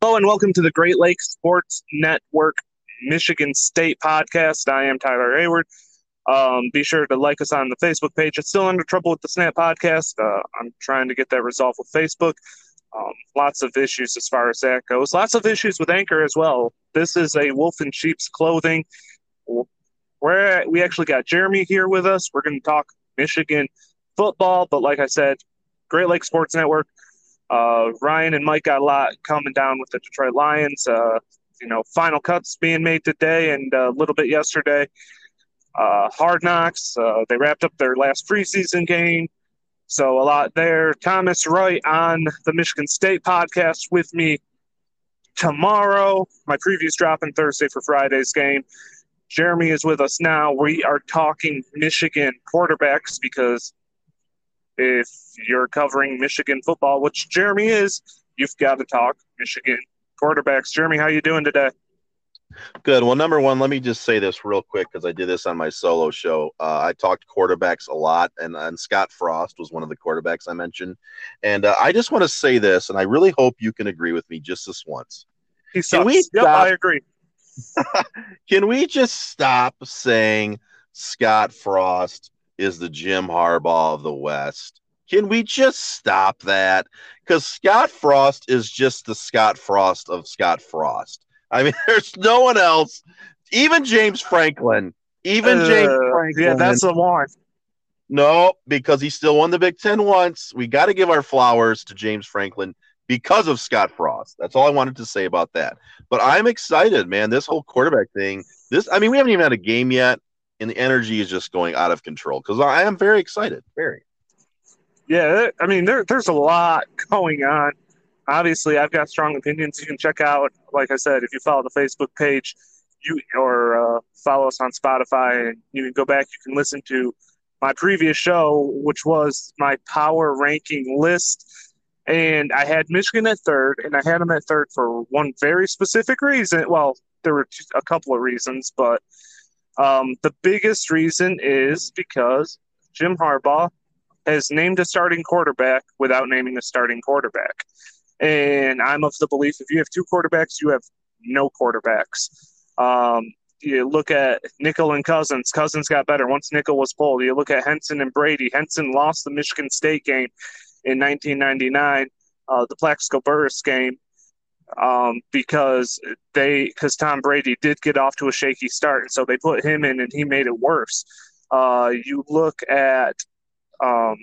Hello and welcome to the Great Lakes Sports Network Michigan State podcast. I am Tyler Hayward. Um, be sure to like us on the Facebook page. It's still under trouble with the Snap podcast. Uh, I'm trying to get that resolved with Facebook. Um, lots of issues as far as that goes. Lots of issues with Anchor as well. This is a wolf in sheep's clothing. Where we actually got Jeremy here with us. We're going to talk Michigan football, but like I said, Great Lakes Sports Network uh, Ryan and Mike got a lot coming down with the Detroit Lions. Uh, you know, final cuts being made today and a little bit yesterday. Uh, hard knocks. Uh, they wrapped up their last preseason game. So a lot there. Thomas Wright on the Michigan State podcast with me tomorrow. My previous drop in Thursday for Friday's game. Jeremy is with us now. We are talking Michigan quarterbacks because if you're covering Michigan football, which Jeremy is, you've got to talk Michigan quarterbacks. Jeremy, how you doing today? Good. Well, number one, let me just say this real quick because I did this on my solo show. Uh, I talked quarterbacks a lot, and, and Scott Frost was one of the quarterbacks I mentioned. And uh, I just want to say this, and I really hope you can agree with me just this once. He sucks. Can we stop, yep, I agree. can we just stop saying Scott Frost is the Jim Harbaugh of the West. Can we just stop that? Because Scott Frost is just the Scott Frost of Scott Frost. I mean, there's no one else. Even James Franklin. Even uh, James Franklin. Yeah, that's the one. No, because he still won the Big Ten once. We got to give our flowers to James Franklin because of Scott Frost. That's all I wanted to say about that. But I'm excited, man. This whole quarterback thing. This, I mean, we haven't even had a game yet and the energy is just going out of control because I am very excited. Very. Yeah, I mean, there, there's a lot going on. Obviously, I've got strong opinions. You can check out, like I said, if you follow the Facebook page, you or uh, follow us on Spotify, and you can go back. You can listen to my previous show, which was my power ranking list. And I had Michigan at third, and I had them at third for one very specific reason. Well, there were a couple of reasons, but um, the biggest reason is because Jim Harbaugh has named a starting quarterback without naming a starting quarterback. And I'm of the belief if you have two quarterbacks, you have no quarterbacks. Um, you look at Nichol and Cousins. Cousins got better once Nichol was pulled. You look at Henson and Brady. Henson lost the Michigan State game in 1999, uh, the Plaxico Burress game um, because they because Tom Brady did get off to a shaky start, and so they put him in, and he made it worse. Uh, you look at um,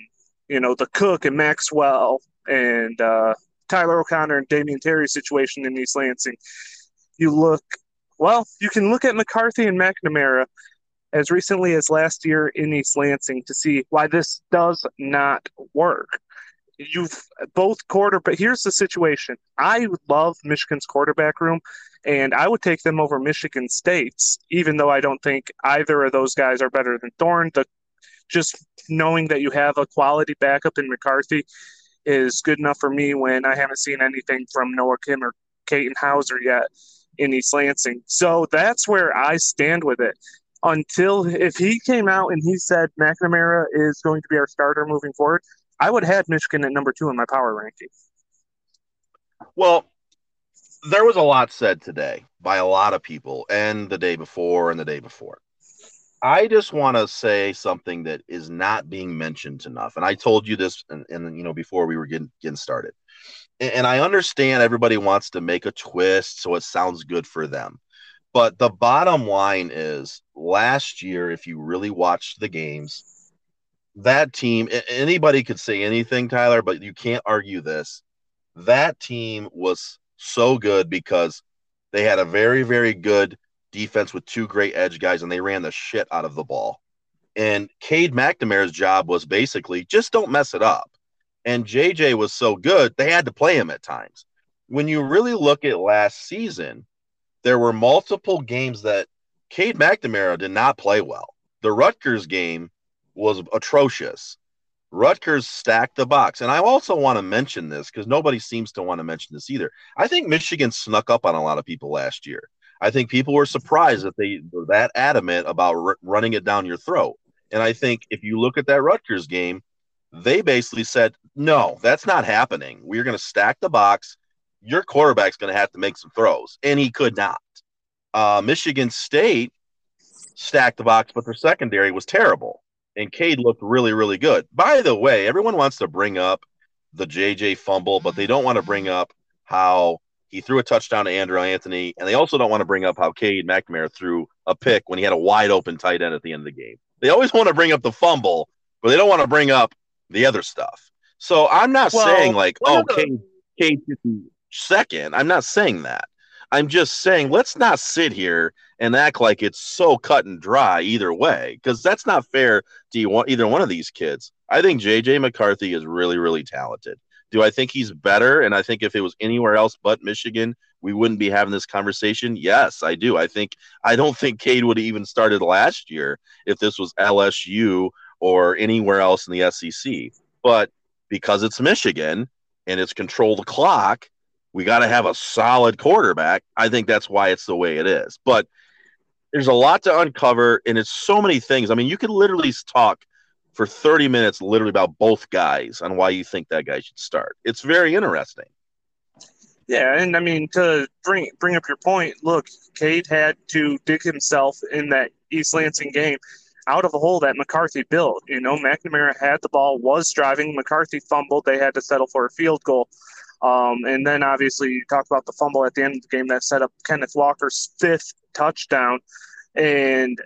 you know the Cook and Maxwell and uh, Tyler O'Connor and Damion Terry situation in East Lansing. You look well. You can look at McCarthy and McNamara as recently as last year in East Lansing to see why this does not work you've both quarterback. Here's the situation. I love Michigan's quarterback room, and I would take them over Michigan State's, even though I don't think either of those guys are better than Thorne. The just knowing that you have a quality backup in McCarthy is good enough for me when I haven't seen anything from Noah Kim or Katin Houser yet in East Lansing. So that's where I stand with it. Until if he came out and he said McNamara is going to be our starter moving forward, I would have Michigan at number two in my power ranking. Well, there was a lot said today by a lot of people, and the day before, and the day before. I just want to say something that is not being mentioned enough, and I told you this, and, and you know, before we were getting getting started. And, and I understand everybody wants to make a twist so it sounds good for them, but the bottom line is, last year, if you really watched the games, that team, anybody could say anything, Tyler, but you can't argue this. That team was so good because they had a very, very good defense with two great edge guys, and they ran the shit out of the ball. And Cade McNamara's job was basically just don't mess it up. And JJ was so good, they had to play him at times. When you really look at last season, there were multiple games that Cade McNamara did not play well. The Rutgers game, was atrocious. Rutgers stacked the box. And I also want to mention this because nobody seems to want to mention this either. I think Michigan snuck up on a lot of people last year. I think people were surprised that they were that adamant about r- running it down your throat. And I think if you look at that Rutgers game, they basically said, no, that's not happening. We're going to stack the box. your quarterback's going to have to make some throws, and he could not. Uh, Michigan State stacked the box, but their secondary was terrible, and Cade looked really, really good. By the way, everyone wants to bring up the JJ fumble, but they don't want to bring up how he threw a touchdown to Andrel Anthony, and they also don't want to bring up how Cade McNamara threw a pick when he had a wide open tight end at the end of the game. They always want to bring up the fumble, but they don't want to bring up the other stuff. So I'm not well, saying like, oh, Cade, Cade second. I'm not saying that. I'm just saying let's not sit here and act like it's so cut and dry either way, because that's not fair to either one of these kids. I think JJ McCarthy is really, really talented. Do I think he's better? And I think if it was anywhere else but Michigan, we wouldn't be having this conversation. Yes, I do. I think I don't think Cade would have even started last year if this was LSU or anywhere else in the SEC. But because it's Michigan and it's control the clock, we got to have a solid quarterback. I think that's why it's the way it is. But there's a lot to uncover, and it's so many things. I mean, you could literally talk for 30 minutes literally about both guys on why you think that guy should start. It's very interesting. Yeah, and I mean to bring bring up your point, look, Cade had to dig himself in that East Lansing game out of a hole that McCarthy built. You know, McNamara had the ball, was driving. McCarthy fumbled. They had to settle for a field goal. Um, and then obviously you talk about the fumble at the end of the game that set up Kenneth Walker's fifth touchdown. And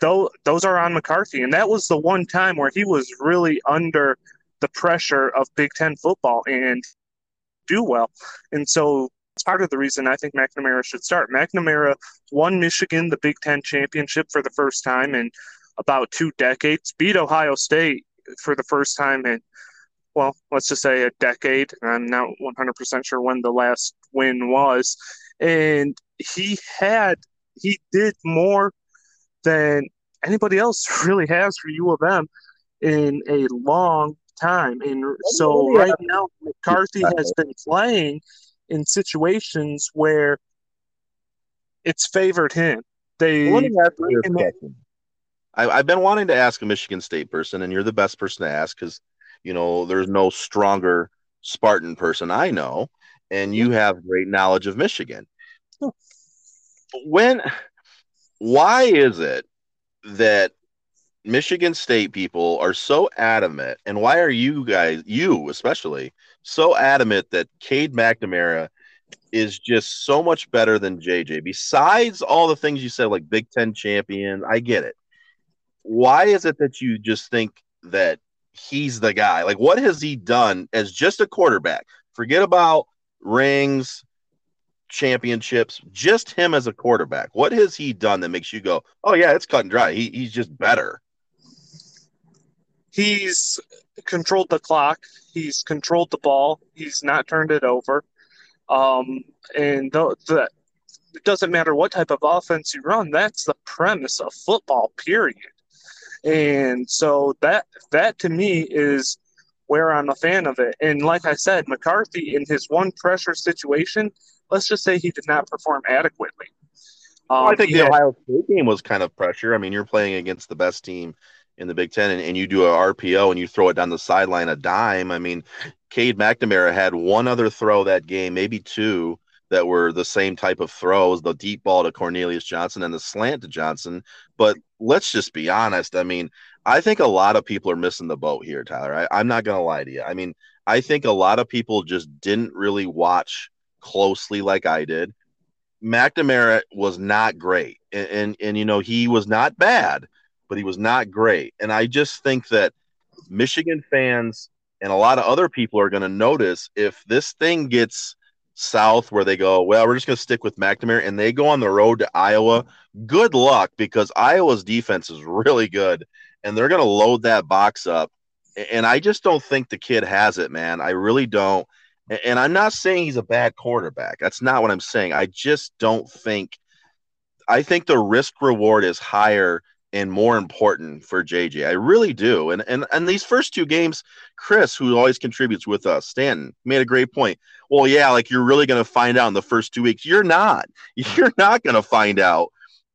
those, those are on McCarthy. And that was the one time where he was really under the pressure of Big Ten football and do well. And so it's part of the reason I think McNamara should start. McNamara won Michigan the Big Ten championship for the first time in about two decades, beat Ohio State for the first time in, well, let's just say a decade. I'm not 100% sure when the last win was. And he had, he did more than anybody else really has for U of M in a long time. And so right now, McCarthy has been playing in situations where it's favored him. They I, I've been wanting to ask a Michigan State person, and you're the best person to ask because you know there's no stronger Spartan person I know, and you have great knowledge of Michigan. When, why is it that Michigan State people are so adamant, and why are you guys, you especially, so adamant that Cade McNamara is just so much better than JJ? Besides all the things you said, like Big Ten champion, I get it. Why is it that you just think that he's the guy? Like, what has he done as just a quarterback? Forget about rings, championships, just him as a quarterback. What has he done that makes you go, oh, yeah, it's cut and dry? He, he's just better he's controlled the clock. He's controlled the ball. He's not turned it over. Um, and the, the, it doesn't matter what type of offense you run. That's the premise of football, period. And so that that to me is where I'm a fan of it. And like I said, McCarthy in his one pressure situation, let's just say he did not perform adequately. Um, well, I think the had, Ohio State game was kind of pressure. I mean, you're playing against the best team in the Big Ten and, and you do a RPO and you throw it down the sideline a dime. I mean, Cade McNamara had one other throw that game, maybe two that were the same type of throws, the deep ball to Cornelius Johnson and the slant to Johnson. But let's just be honest. I mean, I think a lot of people are missing the boat here, Tyler. I, I'm not going to lie to you. I mean, I think a lot of people just didn't really watch closely like I did. McNamara was not great, and, and, and you know he was not bad, but he was not great. And I just think that Michigan fans and a lot of other people are going to notice if this thing gets south where they go, well, we're just going to stick with McNamara and they go on the road to Iowa. Good luck because Iowa's defense is really good and they're going to load that box up. And I just don't think the kid has it, man. I really don't. And I'm not saying he's a bad quarterback. That's not what I'm saying. I just don't think. I think the risk reward is higher and more important for JJ. I really do. And and and these first two games, Chris, who always contributes with us, Stanton, made a great point. Well, yeah, like you're really going to find out in the first two weeks. You're not. You're not going to find out.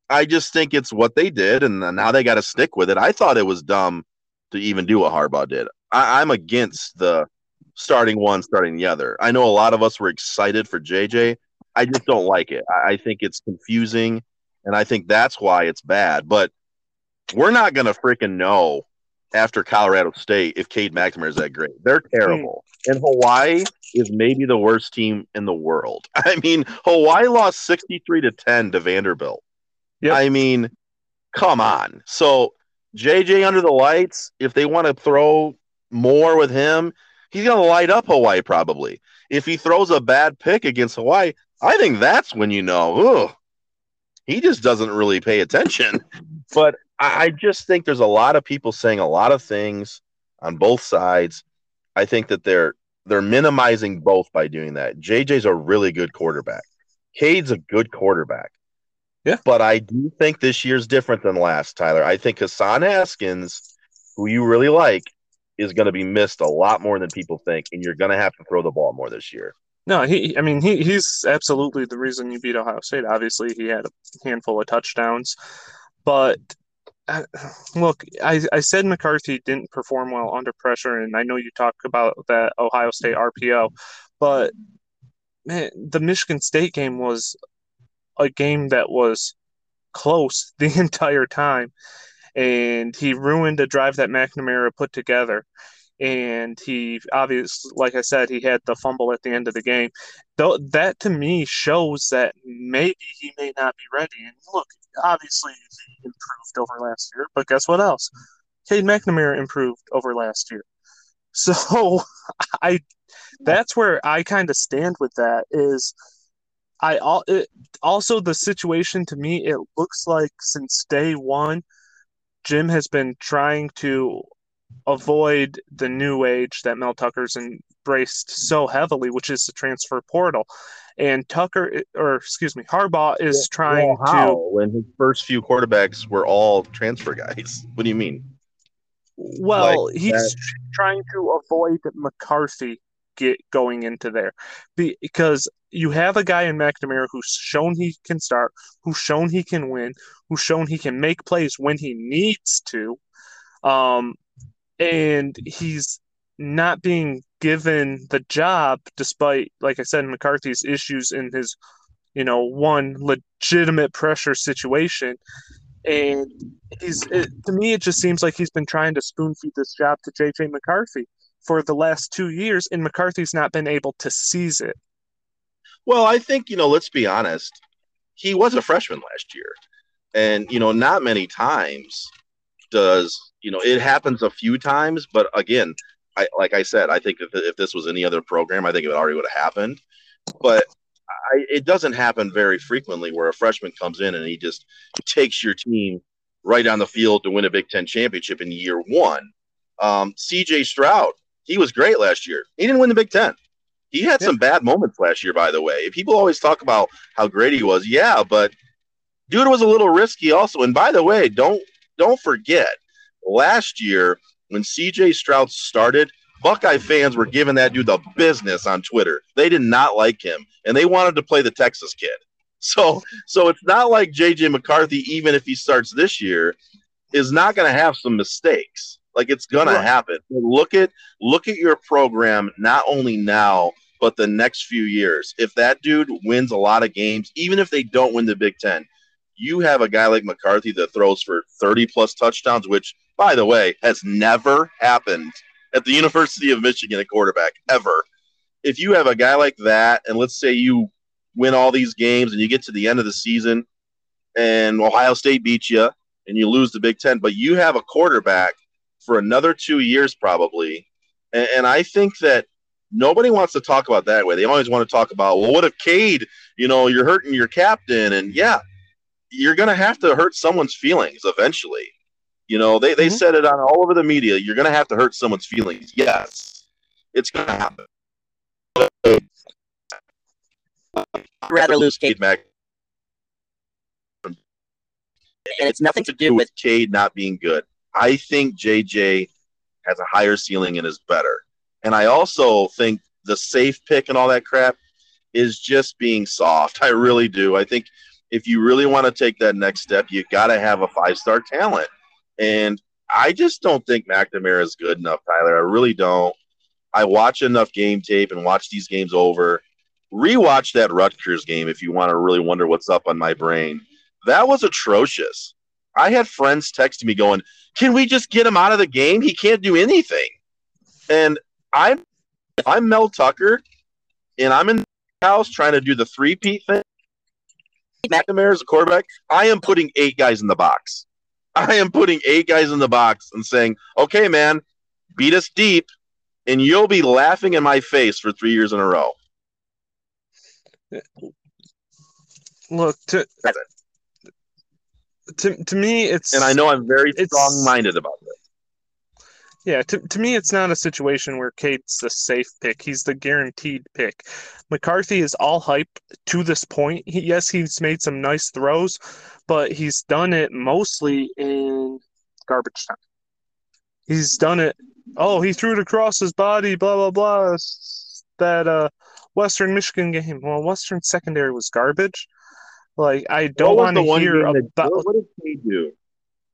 I just think it's what they did, and now they got to stick with it. I thought it was dumb to even do what Harbaugh did. I, I'm against the starting one, starting the other. I know a lot of us were excited for JJ. I just don't like it. I, I think it's confusing, and I think that's why it's bad. But we're not going to freaking know after Colorado State if Cade McNamara is that great. They're hmm. terrible. And Hawaii is maybe the worst team in the world. I mean, Hawaii lost 63 to 10 to Vanderbilt. Yep. I mean, come on. So JJ under the lights, if they want to throw more with him, he's going to light up Hawaii probably. If he throws a bad pick against Hawaii, I think that's when you know, he just doesn't really pay attention. But I just think there's a lot of people saying a lot of things on both sides. I think that they're they're minimizing both by doing that. JJ's a really good quarterback. Cade's a good quarterback. Yeah. But I do think this year's different than last, Tyler. I think Hassan Haskins, who you really like, is going to be missed a lot more than people think, and you're going to have to throw the ball more this year. No, he. I mean, he he's absolutely the reason you beat Ohio State. Obviously, he had a handful of touchdowns, but look, I I said McCarthy didn't perform well under pressure, and I know you talk about that Ohio State RPO, but man, the Michigan State game was a game that was close the entire time, and he ruined a drive that McNamara put together and he obviously, like I said, he had the fumble at the end of the game. Though that to me shows that maybe he may not be ready. And look, obviously he improved over last year, but guess what else? Cade McNamara improved over last year. So I that's where I kind of stand with that is I all also the situation to me it looks like since day 1 Jim has been trying to avoid the new age that Mel Tucker's embraced so heavily, which is the transfer portal. And Tucker, or excuse me, Harbaugh is trying well, how? to. When his first few quarterbacks were all transfer guys. What do you mean? Well, like he's that... trying to avoid McCarthy get going into there because you have a guy in McNamara who's shown he can start, who's shown he can win, who's shown he can make plays when he needs to. Um, and he's not being given the job despite like i said mccarthy's issues in his you know one legitimate pressure situation. And he's it, to me it just seems like he's been trying to spoon feed this job to jj mccarthy for the last two years and mccarthy's not been able to seize it. Well i think you know let's be honest he was a freshman last year. And you know not many times does you know it happens a few times, but again, I like I said, I think if, if this was any other program, I think it already would have happened. But I, it doesn't happen very frequently where a freshman comes in and he just takes your team right on the field to win a Big Ten championship in year one. Um, C.J. Stroud, he was great last year. He didn't win the Big Ten. He had yeah. some bad moments last year, by the way. People always talk about how great he was. Yeah, but dude was a little risky also. And by the way, don't don't forget, last year when CJ Stroud started, Buckeye fans were giving that dude the business on Twitter. They did not like him, and they wanted to play the Texas kid. So, so it's not like JJ McCarthy, even if he starts this year, is not going to have some mistakes. Like it's going right. to happen. Look at look at your program not only now but the next few years. If that dude wins a lot of games, even if they don't win the Big Ten, you have a guy like McCarthy that throws for 30 plus touchdowns, which, by the way, has never happened at the University of Michigan, a quarterback ever. If you have a guy like that, and let's say you win all these games and you get to the end of the season and Ohio State beats you and you lose the Big Ten, but you have a quarterback for another two years probably. And, and I think that nobody wants to talk about that way. They always want to talk about, well, what if Cade, you know, you're hurting your captain? And yeah, you're going to have to hurt someone's feelings eventually. You know, they, they mm-hmm. said it on all over the media. You're going to have to hurt someone's feelings. Yes, it's going to happen. Rather lose Cade Mack. And it's nothing to do with Cade not being good. I think JJ has a higher ceiling and is better. And I also think the safe pick and all that crap is just being soft. I really do. I think if you really want to take that next step, you got to have a five star talent. And I just don't think McNamara is good enough, Tyler. I really don't. I watch enough game tape and watch these games over. Rewatch that Rutgers game if you want to really wonder what's up on my brain. That was atrocious. I had friends texting me going, "Can we just get him out of the game? He can't do anything." And I'm I'm Mel Tucker, and I'm in the house trying to do the three Pete thing. McNamara is a quarterback. I am putting eight guys in the box. I am putting eight guys in the box and saying, "Okay, man, beat us deep, and you'll be laughing in my face for three years in a row." Look to to, to me it's And I know I'm very strong minded about this. Yeah, to, to me, it's not a situation where Cade's the safe pick. He's the guaranteed pick. McCarthy is all hype to this point. He, yes, he's made some nice throws, but he's done it mostly in garbage time. He's done it. Oh, he threw it across his body, blah, blah, blah. That uh, Western Michigan game. Well, Western secondary was garbage. Like, I don't want to hear game about. what, what did he do?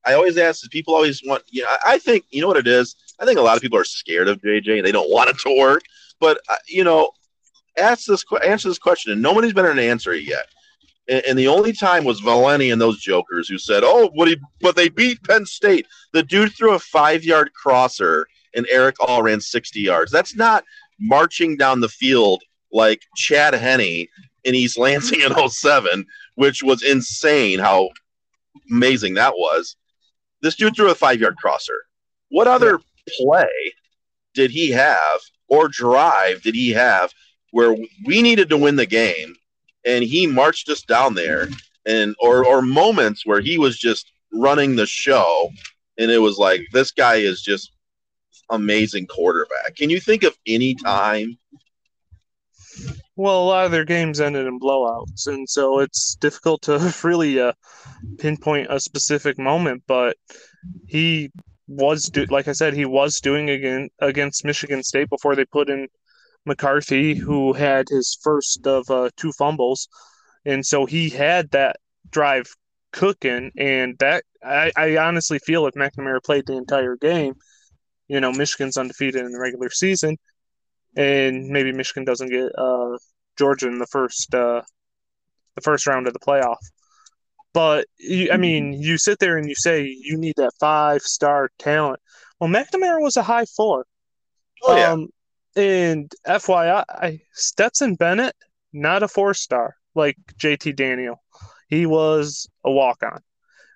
I always ask. People always want. You know, I think you know what it is. I think a lot of people are scared of JJ and they don't want to work. But uh, you know, ask this answer this question, and nobody's been able to answer it yet. And, and the only time was Valenti and those jokers who said, "Oh, what he, but they beat Penn State." The dude threw a five-yard crosser, and Erick All ran sixty yards. That's not marching down the field like Chad Henne in East Lansing in 07, which was insane how amazing that was. This dude threw a five yard crosser. What other play did he have or drive did he have where we needed to win the game and he marched us down there and or or moments where he was just running the show and it was like this guy is just amazing quarterback. Can you think of any time Well, a lot of their games ended in blowouts, and so it's difficult to really uh, pinpoint a specific moment. But he was, do- like I said, he was doing again against Michigan State before they put in McCarthy, who had his first of uh, two fumbles, and so he had that drive cooking. And that I, I honestly feel if McNamara played the entire game, you know, Michigan's undefeated in the regular season and maybe Michigan doesn't get uh, Georgia in the first uh, the first round of the playoff. But you, I mean, you sit there and you say you need that five star talent. Well, McNamara was a high four. Oh yeah. Um, and FYI, Stetson Bennett not a four star like JT Daniel. He was a walk on.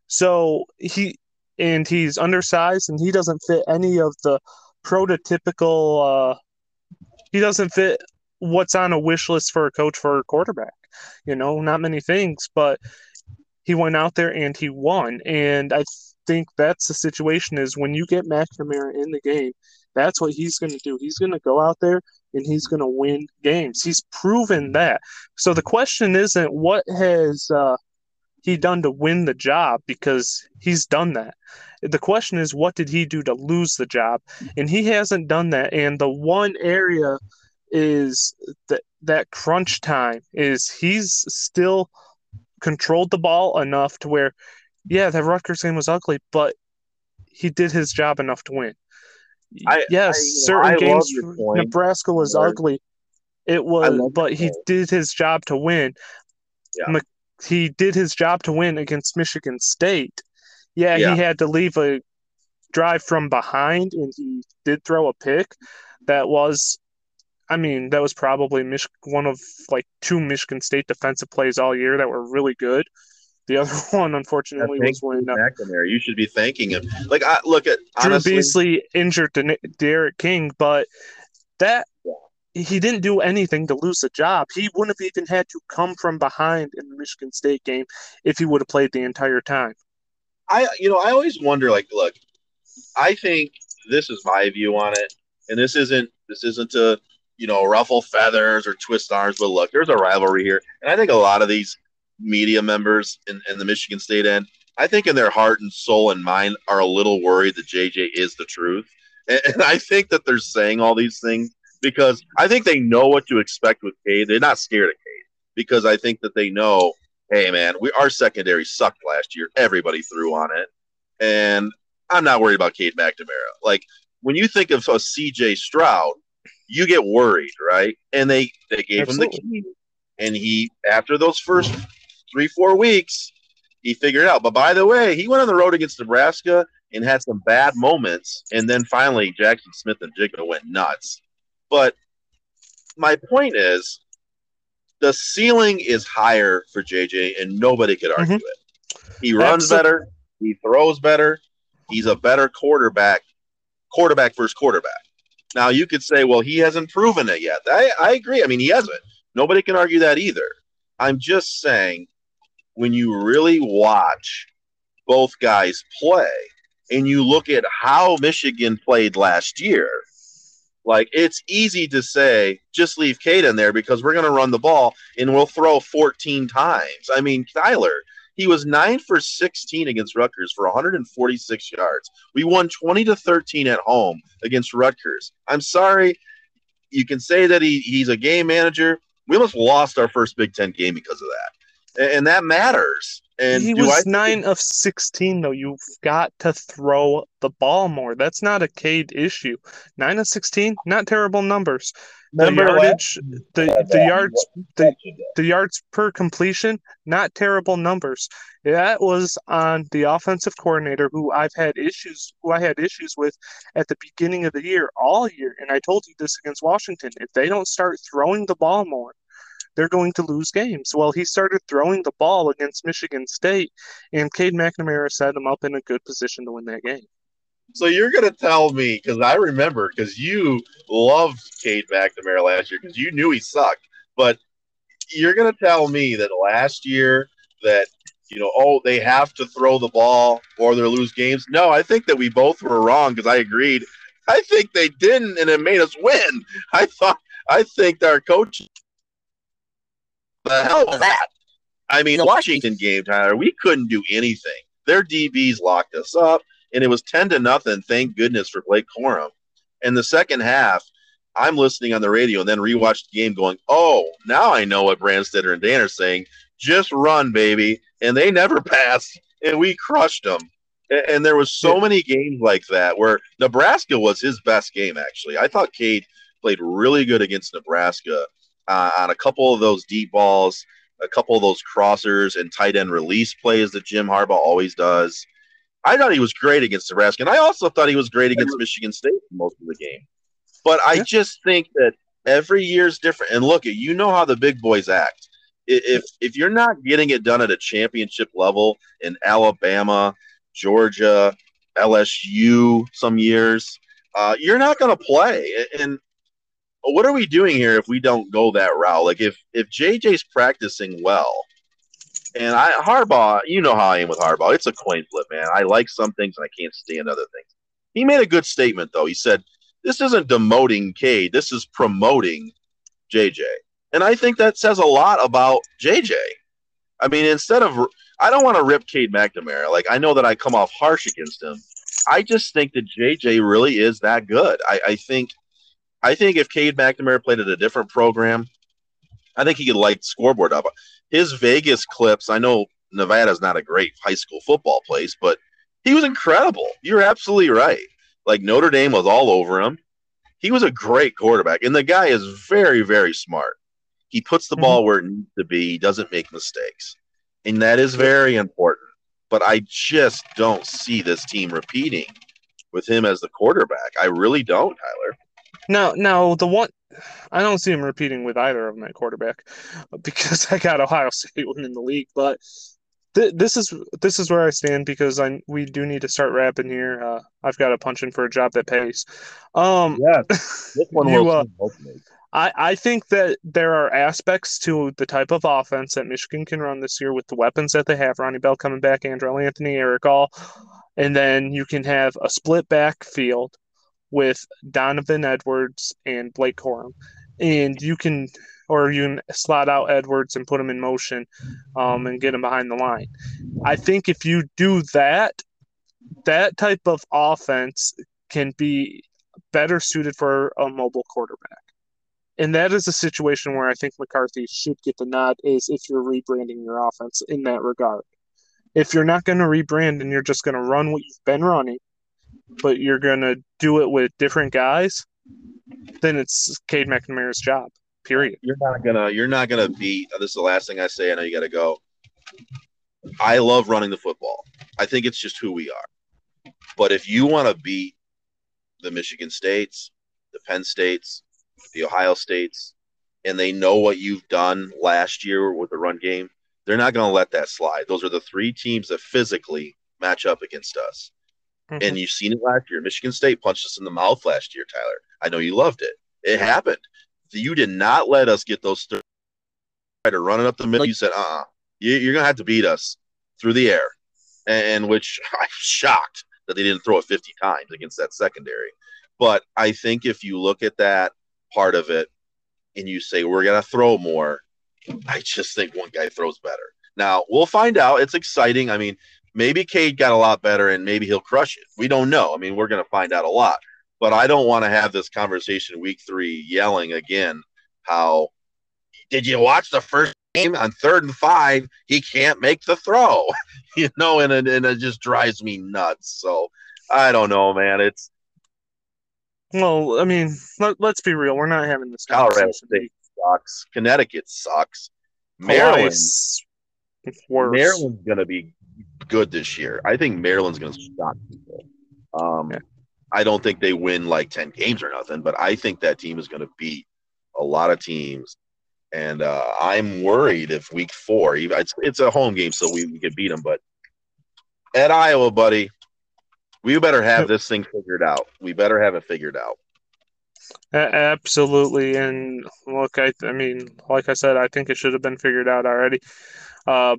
So he and he's undersized and he doesn't fit any of the prototypical uh he doesn't fit what's on a wish list for a coach for a quarterback. You know, not many things, but he went out there and he won. And I think that's the situation is when you get McNamara in the game, that's what he's going to do. He's going to go out there and he's going to win games. He's proven that. So the question isn't what has uh, he done to win the job because he's done that. The question is what did he do to lose the job? And he hasn't done that. And the one area is that that crunch time is he's still controlled the ball enough to where yeah, that Rutgers game was ugly, but he did his job enough to win. I- yes, I- certain I games Nebraska was ugly. It was, but he did his job to win. Yeah. He did his job to win against Michigan State. Yeah, Yeah. he had to leave a drive from behind, and he did throw a pick. That was, I mean, that was probably Mich- one of like two Michigan State defensive plays all year that were really good. The other one, unfortunately, was when uh, McNamara, you should be thanking him. Like I look at Drew honestly, Beasley injured Den- Derek King, but that. He didn't do anything to lose the job. He wouldn't have even had to come from behind in the Michigan State game if he would have played the entire time. I you know I always wonder like look I think this is my view on it and this isn't this isn't to you know ruffle feathers or twist arms but look there's a rivalry here and I think a lot of these media members in, in the Michigan State end I think in their heart and soul and mind are a little worried that JJ is the truth and, and I think that they're saying all these things because I think they know what to expect with Cade they're not scared of Cade because I think that they know hey man, we our secondary sucked last year. Everybody threw on it, and I'm not worried about Cade McNamara. Like when you think of a CJ Stroud, you get worried, right? And they they gave Absolutely. him the key, and he after those first three four weeks, he figured it out. But by the way, he went on the road against Nebraska and had some bad moments, and then finally Jaxon Smith-Njigba went nuts. But my point is, the ceiling is higher for JJ, and nobody could argue Mhm. it. He runs Absol- better, he throws better, he's a better quarterback, quarterback versus quarterback. Now you could say, well, he hasn't proven it yet. I, I agree. I mean, he hasn't. Nobody can argue that either. I'm just saying, when you really watch both guys play and you look at how Michigan played last year, like it's easy to say, just leave Cade in there because we're going to run the ball and we'll throw 14 times. I mean, Tyler, he was nine for 16 against Rutgers for 146 yards. We won 20 to 13 at home against Rutgers. I'm sorry. You can say that he, he's a game manager. We almost lost our first Big Ten game because of that. And, and that matters. And he was I nine of 16, though. You've got to throw the ball more. That's not a Cade issue. Nine of 16, not terrible numbers. The Remember last yardage, the, the yards, the, the yards per completion, not terrible numbers. That was on the offensive coordinator who I've had issues, who I had issues with at the beginning of the year, all year. And I told you this against Washington. If they don't start throwing the ball more, they're going to lose games. Well, he started throwing the ball against Michigan State, and Cade McNamara set him up in a good position to win that game. So you're gonna tell me because I remember because you loved Cade McNamara last year because you knew he sucked, but you're gonna tell me that last year that you know oh they have to throw the ball or they'll lose games. No, I think that we both were wrong because I agreed. I think they didn't, and it made us win. I thought I think our coach. The hell was that? I mean, The Washington game, Tyler, we couldn't do anything. Their DBs locked us up and it was 10 to nothing. Thank goodness for Blake Corum. And the second half, I'm listening on the radio and then rewatched the game going, oh, now I know what Brandstatter and Dan are saying. Just run, baby. And they never passed, and we crushed them. And, and there was so many games like that where Nebraska was his best game, actually. I thought Cade played really good against Nebraska uh, on a couple of those deep balls, a couple of those crossers and tight end release plays that Jim Harbaugh always does. I thought he was great against Nebraska, and I also thought he was great against Michigan State most of the game. But I Yeah. just think that every year is different. And look, you know how the big boys act. If if you're not getting it done at a championship level in Alabama, Georgia, LSU, some years, uh, you're not going to play. And what are we doing here if we don't go that route? Like if if JJ's practicing well, and I Harbaugh, you know how I am with Harbaugh. It's a coin flip, man. I like some things and I can't stand other things. He made a good statement though. He said, "This isn't demoting Cade. This is promoting JJ." And I think that says a lot about JJ. I mean, instead of I don't want to rip Cade McNamara. Like I know that I come off harsh against him. I just think that JJ really is that good. I, I think I think if Cade McNamara played at a different program, I think he could light the scoreboard up. His Vegas clips, I know Nevada's not a great high school football place, but he was incredible. You're absolutely right. Like Notre Dame was all over him. He was a great quarterback, and the guy is very, very smart. He puts the mhm. ball where it needs to be. He doesn't make mistakes, and that is very important. But I just don't see this team repeating with him as the quarterback. I really don't, Tyler. Now, now the one I don't see him repeating with either of them at quarterback because I got Ohio State winning the league. But th- this is this is where I stand because I we do need to start wrapping here. Uh, I've got to punch in for a job that pays. Um, Yes, this one You, will uh. I, I think that there are aspects to the type of offense that Michigan can run this year with the weapons that they have. Ronnie Bell coming back, Andrel Anthony, Erick All, and then you can have a split backfield with Donovan Edwards and Blake Corum, and you can or you can slot out Edwards and put him in motion, um, and get him behind the line. I think if you do that, that type of offense can be better suited for a mobile quarterback. And that is a situation where I think McCarthy should get the nod is if you're rebranding your offense in that regard. If you're not going to rebrand and you're just going to run what you've been running, but you're going to do it with different guys, then it's Cade McNamara's job. Period. You're not gonna. You're not gonna beat. This is the last thing I say. I know you got to go. I love running the football. I think it's just who we are. But if you want to beat the Michigan States, the Penn States, the Ohio States, and they know what you've done last year with the run game, they're not going to let that slide. Those are the three teams that physically match up against us. Mm-hmm. And you've seen it last year. Michigan State punched us in the mouth last year, Tyler. I know you loved it. It happened. You did not let us get those try to run it up the middle. Like, you said, uh uh-uh. you, are going to have to beat us through the air. And, and which I'm shocked that they didn't throw it 50 times against that secondary. But I think if you look at that part of it and you say, we're going to throw more, I just think one guy throws better. Now, we'll find out. It's exciting. I mean, maybe Cade got a lot better and maybe he'll crush it. We don't know. I mean, we're going to find out a lot. But I don't want to have this conversation week three yelling again how did you watch the first game on third and five? He can't make the throw, you know, and it, and it just drives me nuts. So I don't know, man. It's well, I mean, let, us be real. We're not having this Colorado State sucks. Connecticut sucks. Maryland, Maryland's going to be good this year. I think Maryland's going to shock people. Um, yeah. I don't think they win like 10 games or nothing, but I think that team is going to beat a lot of teams. And uh, I'm worried if week four, it's, it's a home game, so we, we can beat them. But at Iowa, buddy, we better have this thing figured out. We better have it figured out. Absolutely, and look, I, I mean, like I said, I think it should have been figured out already. Uh,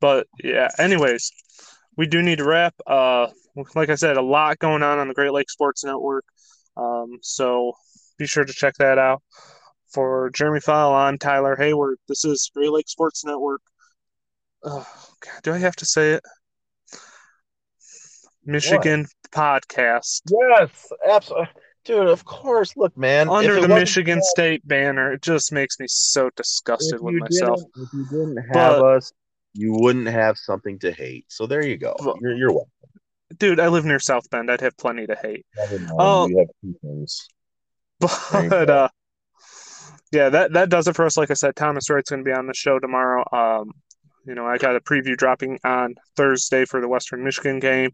but yeah, anyways, we do need to wrap. Uh, like I said, a lot going on on the Great Lake Sports Network. Um, so be sure to check that out. For Jeremy Fowle, I'm Tyler Hayward. This is Great Lake Sports Network. Oh, God, do I have to say it? Michigan what? podcast. Yes, absolutely. Dude, of course. Look, man. Under the Michigan State banner, it just makes me so disgusted with myself. If you didn't have but, us, you wouldn't have something to hate. So there you go. You're, you're welcome. Dude, I live near South Bend. I'd have plenty to hate. Oh, Um, have two things. But uh, yeah, that that does it for us. Like I said, Thomas Wright's going to be on the show tomorrow. Um, you know, I got a preview dropping on Thursday for the Western Michigan game.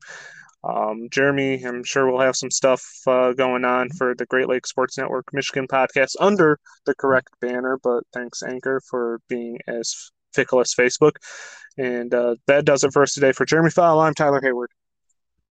Um, Jeremy, I'm sure we'll have some stuff uh, going on for the Great Lakes Sports Network Michigan podcast under the correct banner. But thanks, Anchor, for being as fickle as Facebook. And uh, that does it for us today. For Jeremy Fowle, I'm Tyler Hayward.